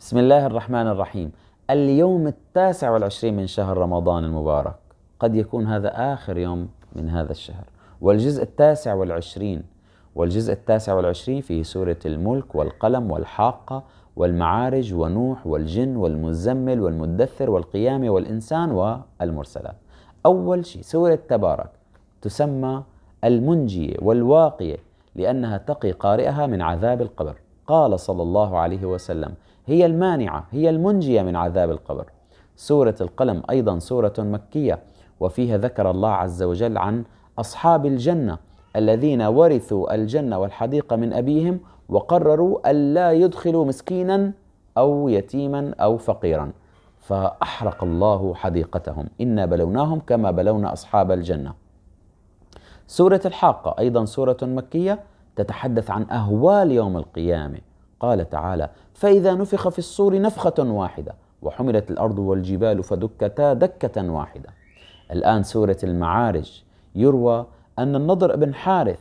بسم الله الرحمن الرحيم. اليوم التاسع والعشرين من شهر رمضان المبارك. قد يكون هذا آخر يوم من هذا الشهر. والجزء التاسع والعشرين والجزء التاسع والعشرين في سورة الملك والقلم والحاقة والمعارج ونوح والجن والمزمل والمدثر والقيامة والإنسان والمرسلات. أول شيء سورة تبارك تسمى المنجية والواقية لأنها تقي قارئها من عذاب القبر. قال صلى الله عليه وسلم هي المانعة هي المنجية من عذاب القبر. سورة القلم أيضا سورة مكية وفيها ذكر الله عز وجل عن أصحاب الجنة الذين ورثوا الجنة والحديقة من أبيهم وقرروا ألا يدخلوا مسكينا أو يتيما أو فقيرا. فأحرق الله حديقتهم. إنا بلوناهم كما بلونا أصحاب الجنة. سورة الحاقة أيضا سورة مكية تتحدث عن أهوال يوم القيامة. قال تعالى فإذا نفخ في الصور نفخة واحدة وحملت الأرض والجبال فدكتا دكة واحدة. الآن سورة المعارج يروى أن النضر بن حارث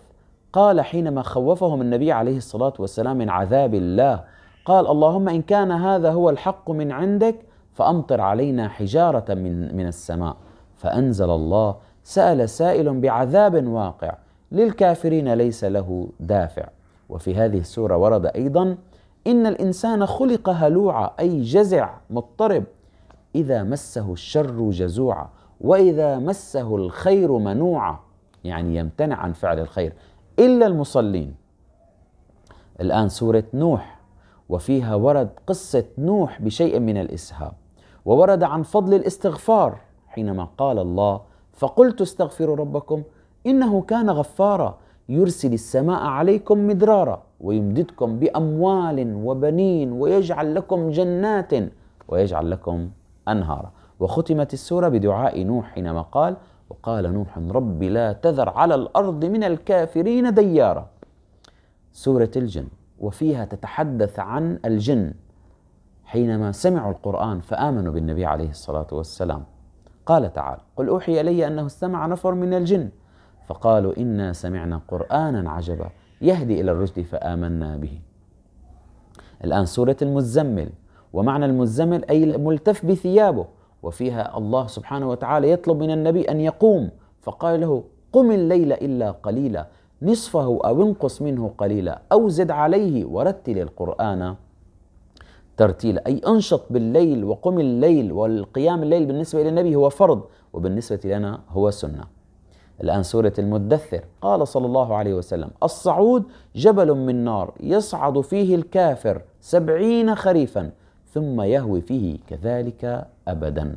قال حينما خوفهم النبي عليه الصلاة والسلام من عذاب الله قال اللهم إن كان هذا هو الحق من عندك فأمطر علينا حجارة من, من السماء. فأنزل الله سأل سائل بعذاب واقع للكافرين ليس له دافع. وفي هذه السورة ورد أيضا إن الإنسان خلق هلوعا أي جزع مضطرب. إذا مسه الشر جزوعا وإذا مسه الخير منوعا. يعني يمتنع عن فعل الخير. إلا المصلين. الآن سورة نوح. وفيها ورد قصة نوح بشيء من الإسهاب. وورد عن فضل الاستغفار حينما قال الله فقلت استغفروا ربكم إنه كان غفارا يرسل السماء عليكم مدرارا. ويمددكم بأموال وبنين ويجعل لكم جنات ويجعل لكم أنهارا. وختمت السورة بدعاء نوح حينما قال وقال نوح رب لا تذر على الأرض من الكافرين ديارا. سورة الجن وفيها تتحدث عن الجن. حينما سمعوا القرآن فآمنوا بالنبي عليه الصلاة والسلام. قال تعالى قل أوحي إلي أنه استمع نفر من الجن. فقالوا إنا سمعنا قرآنا عجبا. يهدي إلى الرشد فآمنا به. الآن سورة المزمل. ومعنى المزمل أي الملتف بثيابه. وفيها الله سبحانه وتعالى يطلب من النبي أن يقوم. فقال له قم الليل إلا قليلا. نصفه أو انقص منه قليلا. أو زد عليه ورتل القرآن. ترتيلا أي أنشط بالليل وقم الليل. والقيام الليل بالنسبة إلى النبي هو فرض. وبالنسبة لنا هو سنة. الآن سورة المدثر. قال صلى الله عليه وسلم الصعود جبل من نار يصعد فيه الكافر سبعين خريفا ثم يهوي فيه كذلك أبدا.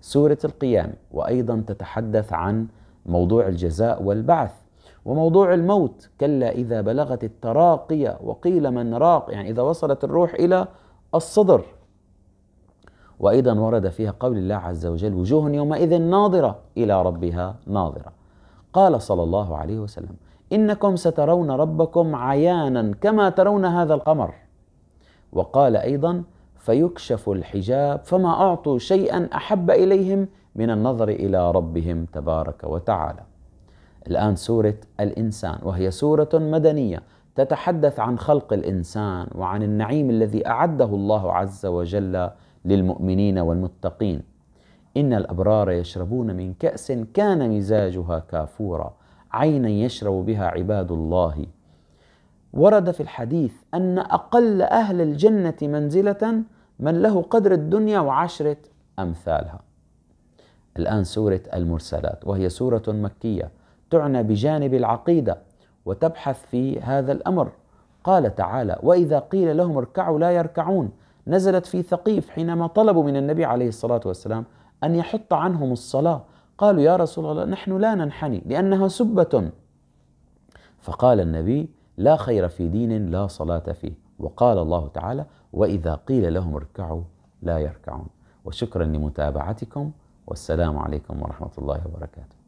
سورة القيامة وأيضا تتحدث عن موضوع الجزاء والبعث وموضوع الموت كلا إذا بلغت التراقية وقيل من راق يعني إذا وصلت الروح إلى الصدر. وأيضا ورد فيها قول الله عز وجل وجوه يومئذ ناظرة إلى ربها ناظرة. قال صلى الله عليه وسلم إنكم سترون ربكم عيانا كما ترون هذا القمر. وقال أيضا فيكشف الحجاب فما أعطوا شيئا أحب إليهم من النظر إلى ربهم تبارك وتعالى. الآن سورة الإنسان وهي سورة مدنية تتحدث عن خلق الإنسان وعن النعيم الذي أعده الله عز وجل للمؤمنين والمتقين. إن الأبرار يشربون من كأس كان مزاجها كافورا عينا يشرب بها عباد الله. ورد في الحديث أن أقل أهل الجنة منزلة من له قدر الدنيا وعشرة أمثالها. الآن سورة المرسلات وهي سورة مكية تعنى بجانب العقيدة وتبحث في هذا الأمر. قال تعالى وإذا قيل لهم اركعوا لا يركعون نزلت في ثقيف حينما طلبوا من النبي عليه الصلاة والسلام أن يحط عنهم الصلاة. قالوا يا رسول الله نحن لا ننحني لأنها سبة. فقال النبي لا خير في دين لا صلاة فيه. وقال الله تعالى وإذا قيل لهم اركعوا لا يركعون. وشكرا لمتابعتكم والسلام عليكم ورحمة الله وبركاته.